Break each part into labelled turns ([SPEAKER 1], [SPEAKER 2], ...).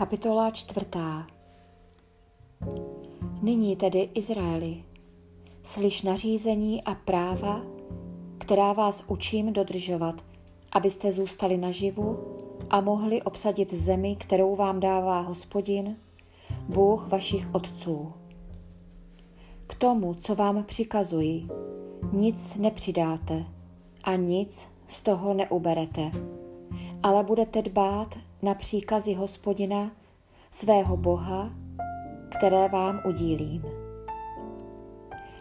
[SPEAKER 1] Kapitola čtvrtá Nyní tedy Izraeli, slyš nařízení a práva, která vás učím dodržovat, abyste zůstali naživu a mohli obsadit zemi, kterou vám dává hospodin, Bůh vašich otců. K tomu, co vám přikazuji, nic nepřidáte a nic z toho neuberete, ale budete dbát na příkazy hospodina, svého Boha, které vám udílím.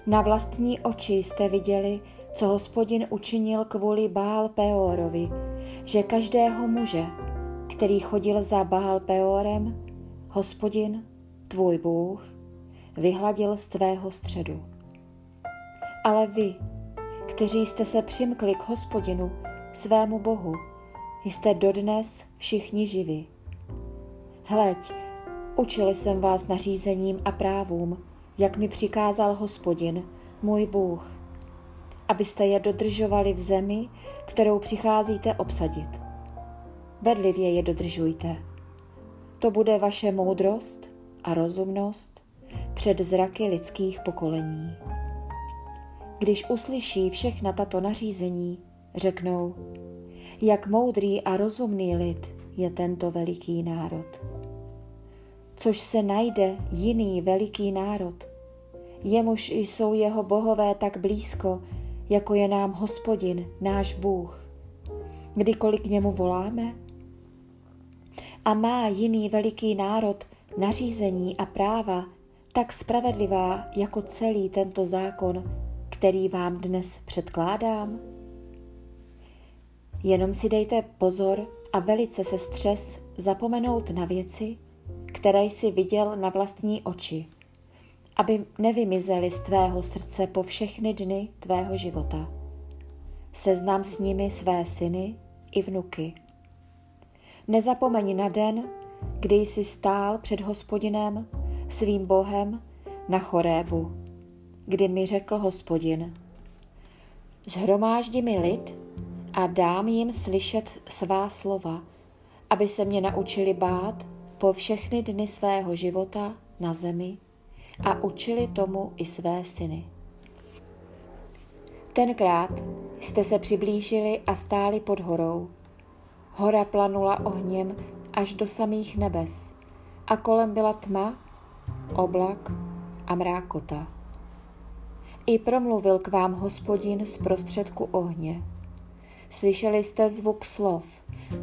[SPEAKER 1] Na vlastní oči jste viděli, co hospodin učinil kvůli Baal Peorovi, že každého muže, který chodil za Baal Peorem, hospodin, tvůj Bůh, vyhladil z tvého středu. Ale vy, kteří jste se přimkli k hospodinu, svému Bohu, jste dodnes všichni živi. Hleď, učili jsem vás nařízením a právům, jak mi přikázal hospodin, můj Bůh, abyste je dodržovali v zemi, kterou přicházíte obsadit. Bedlivě je dodržujte. To bude vaše moudrost a rozumnost před zraky lidských pokolení. Když uslyší všechna tato nařízení, řeknou, jak moudrý a rozumný lid je tento veliký národ. Což se najde jiný veliký národ, jemuž jsou jeho bohové tak blízko, jako je nám hospodin, náš Bůh. Kdykoliv k němu voláme? A má jiný veliký národ nařízení a práva, tak spravedlivá jako celý tento zákon, který vám dnes předkládám? Jenom si dejte pozor a velice se střes zapomenout na věci, které jsi viděl na vlastní oči, aby nevymizely z tvého srdce po všechny dny tvého života. Seznám s nimi své syny i vnuky. Nezapomeň na den, kdy jsi stál před hospodinem, svým bohem, na chorébu, kdy mi řekl hospodin, zhromáždi mi lid a dám jim slyšet svá slova, aby se mě naučili bát po všechny dny svého života na zemi a učili tomu i své syny. Tenkrát jste se přiblížili a stáli pod horou. Hora planula ohněm až do samých nebes a kolem byla tma, oblak a mrákota. I promluvil k vám hospodin z prostředku ohně. Slyšeli jste zvuk slov,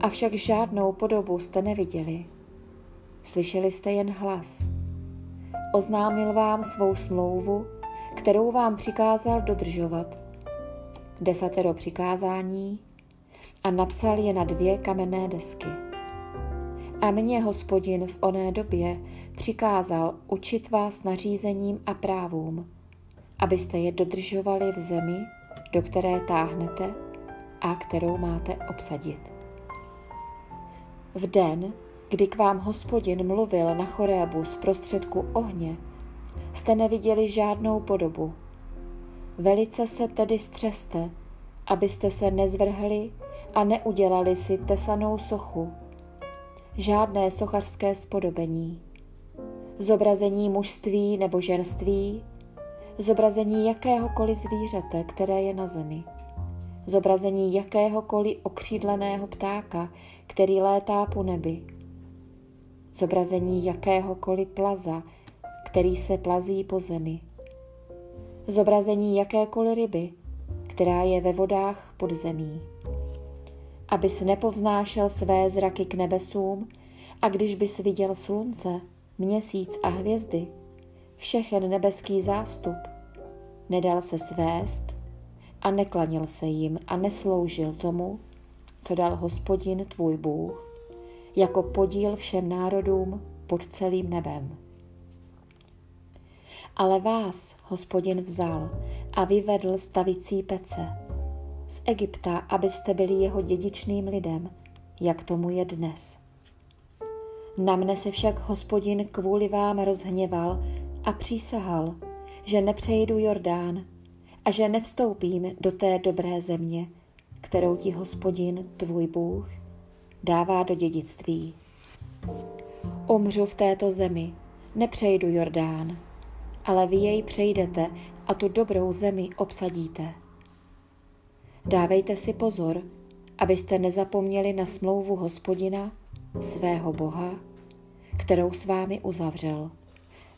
[SPEAKER 1] avšak žádnou podobu jste neviděli. Slyšeli jste jen hlas. Oznámil vám svou smlouvu, kterou vám přikázal dodržovat. Desatero přikázání a napsal je na dvě kamenné desky. A mě hospodin v oné době přikázal učit vás nařízením a právům, abyste je dodržovali v zemi, do které táhnete a kterou máte obsadit. V den, kdy k vám hospodin mluvil na chorébu z prostředku ohně, jste neviděli žádnou podobu. Velice se tedy střeste, abyste se nezvrhli a neudělali si tesanou sochu. Žádné sochařské spodobení. Zobrazení mužství nebo ženství, zobrazení jakéhokoliv zvířete, které je na zemi zobrazení jakéhokoliv okřídleného ptáka, který létá po nebi, zobrazení jakéhokoliv plaza, který se plazí po zemi, zobrazení jakékoliv ryby, která je ve vodách pod zemí. Abys nepovznášel své zraky k nebesům a když bys viděl slunce, měsíc a hvězdy, všechen nebeský zástup, nedal se svést a neklanil se jim a nesloužil tomu, co dal hospodin tvůj Bůh, jako podíl všem národům pod celým nebem. Ale vás hospodin vzal a vyvedl stavicí pece z Egypta, abyste byli jeho dědičným lidem, jak tomu je dnes. Na mne se však hospodin kvůli vám rozhněval a přísahal, že nepřejdu Jordán a že nevstoupím do té dobré země, kterou ti hospodin, tvůj Bůh, dává do dědictví. Umřu v této zemi, nepřejdu Jordán, ale vy jej přejdete a tu dobrou zemi obsadíte. Dávejte si pozor, abyste nezapomněli na smlouvu hospodina, svého Boha, kterou s vámi uzavřel,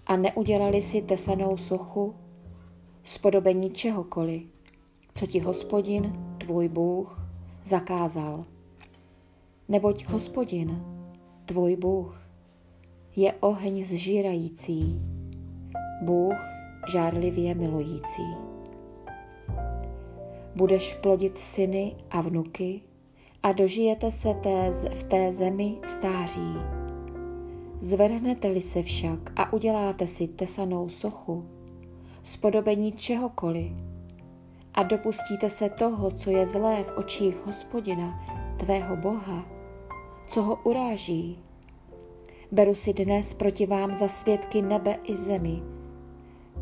[SPEAKER 1] a neudělali si tesanou sochu, spodobení čehokoliv, co ti hospodin, tvůj Bůh, zakázal. Neboť hospodin, tvůj Bůh, je oheň zžírající, Bůh žárlivě milující. Budeš plodit syny a vnuky a dožijete se té, v té zemi stáří. Zvrhnete-li se však a uděláte si tesanou sochu, spodobení čehokoliv, a dopustíte se toho, co je zlé v očích hospodina, tvého Boha, co ho uráží, beru si dnes proti vám za svědky nebe i zemi,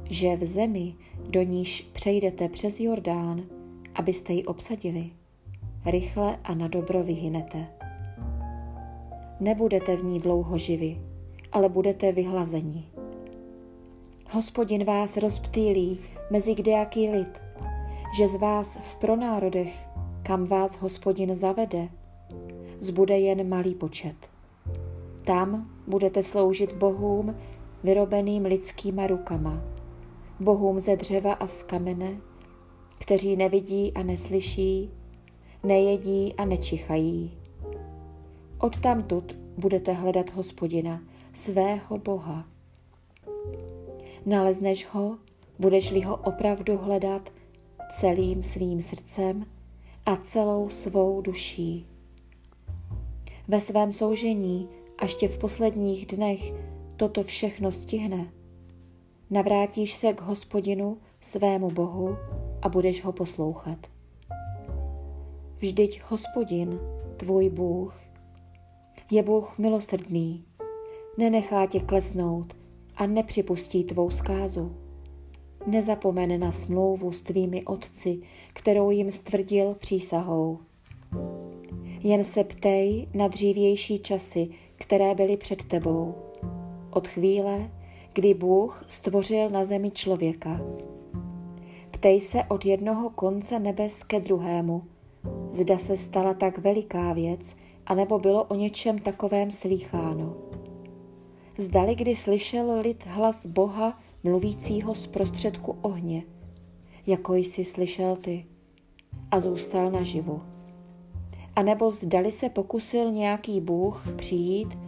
[SPEAKER 1] že v zemi, do níž přejdete přes Jordán, abyste ji obsadili, rychle a na dobro vyhynete. Nebudete v ní dlouho živi, ale budete vyhlazeni. Hospodin vás rozptýlí mezi kdejaký lid, že z vás v pronárodech, kam vás hospodin zavede, zbude jen malý počet. Tam budete sloužit bohům vyrobeným lidskýma rukama, bohům ze dřeva a z kamene, kteří nevidí a neslyší, nejedí a nečichají. Odtamtud budete hledat hospodina, svého Boha. Nalezneš ho, budeš-li ho opravdu hledat celým svým srdcem a celou svou duší. Ve svém soužení až tě v posledních dnech toto všechno stihne. Navrátíš se k hospodinu, svému Bohu a budeš ho poslouchat. Vždyť hospodin, tvůj Bůh, je Bůh milosrdný, nenechá tě klesnout a nepřipustí tvou zkázu. Nezapomene na smlouvu s tvými otci, kterou jim stvrdil přísahou. Jen se ptej na dřívější časy, které byly před tebou. Od chvíle, kdy Bůh stvořil na zemi člověka. Ptej se od jednoho konce nebes ke druhému. Zda se stala tak veliká věc, anebo bylo o něčem takovém slýcháno. Zdali kdy slyšel lid hlas Boha mluvícího z prostředku ohně, jako jsi slyšel ty, a zůstal naživu anebo zdali se pokusil nějaký Bůh přijít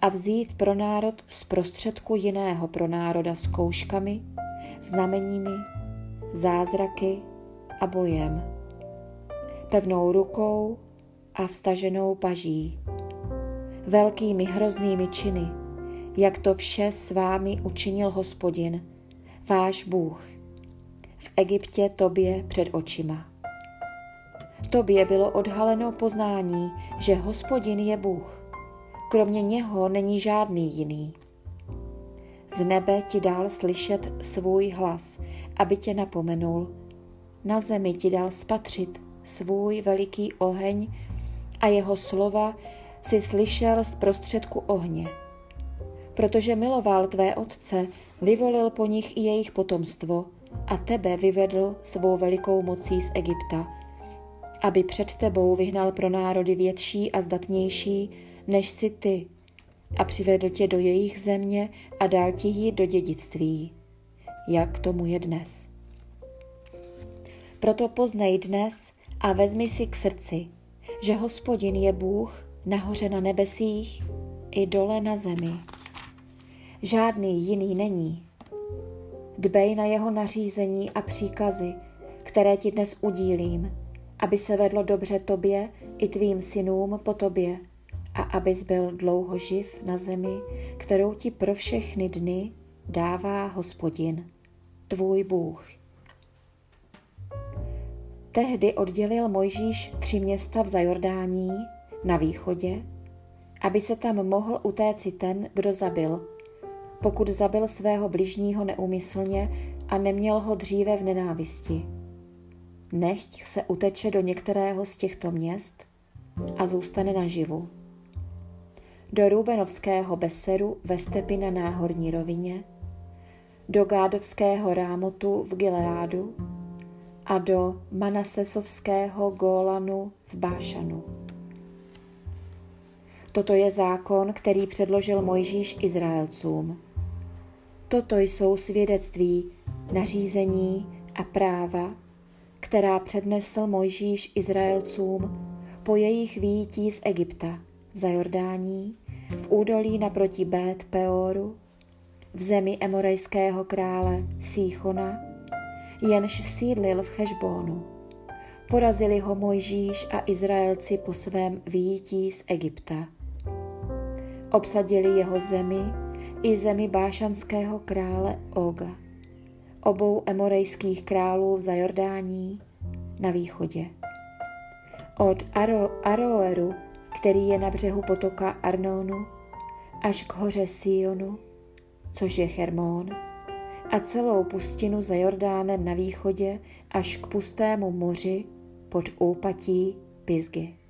[SPEAKER 1] a vzít pro národ z prostředku jiného pro národa zkouškami, znameními, zázraky a bojem, pevnou rukou a vstaženou paží, velkými hroznými činy, jak to vše s vámi učinil hospodin, váš Bůh, v Egyptě tobě před očima. Tobě bylo odhaleno poznání, že hospodin je Bůh. Kromě něho není žádný jiný. Z nebe ti dal slyšet svůj hlas, aby tě napomenul. Na zemi ti dal spatřit svůj veliký oheň a jeho slova si slyšel z prostředku ohně. Protože miloval tvé otce, vyvolil po nich i jejich potomstvo a tebe vyvedl svou velikou mocí z Egypta – aby před tebou vyhnal pro národy větší a zdatnější, než si ty, a přivedl tě do jejich země a dal ti ji do dědictví, jak tomu je dnes. Proto poznej dnes a vezmi si k srdci, že hospodin je Bůh nahoře na nebesích i dole na zemi. Žádný jiný není. Dbej na jeho nařízení a příkazy, které ti dnes udílím, aby se vedlo dobře tobě i tvým synům po tobě a abys byl dlouho živ na zemi, kterou ti pro všechny dny dává hospodin, tvůj Bůh. Tehdy oddělil Mojžíš tři města v Zajordání na východě, aby se tam mohl utéci ten, kdo zabil, pokud zabil svého bližního neumyslně a neměl ho dříve v nenávisti nechť se uteče do některého z těchto měst a zůstane naživu. do Rúbenovského Beseru ve stepy na náhorní rovině, do Gádovského Rámotu v Gileádu a do Manasesovského Gólanu v Bášanu. Toto je zákon, který předložil Mojžíš Izraelcům. Toto jsou svědectví, nařízení a práva, která přednesl Mojžíš Izraelcům po jejich výjití z Egypta, za Jordání, v údolí naproti Bet Peoru, v zemi emorejského krále Síchona, jenž sídlil v Chešbónu. Porazili ho Mojžíš a Izraelci po svém výjití z Egypta. Obsadili jeho zemi i zemi bášanského krále Oga, obou emorejských králů za Jordání na východě. Od Aro, Aroeru, který je na břehu potoka Arnonu, až k hoře Sionu, což je Hermón, a celou pustinu za Jordánem na východě až k pustému moři pod úpatí Pizgy.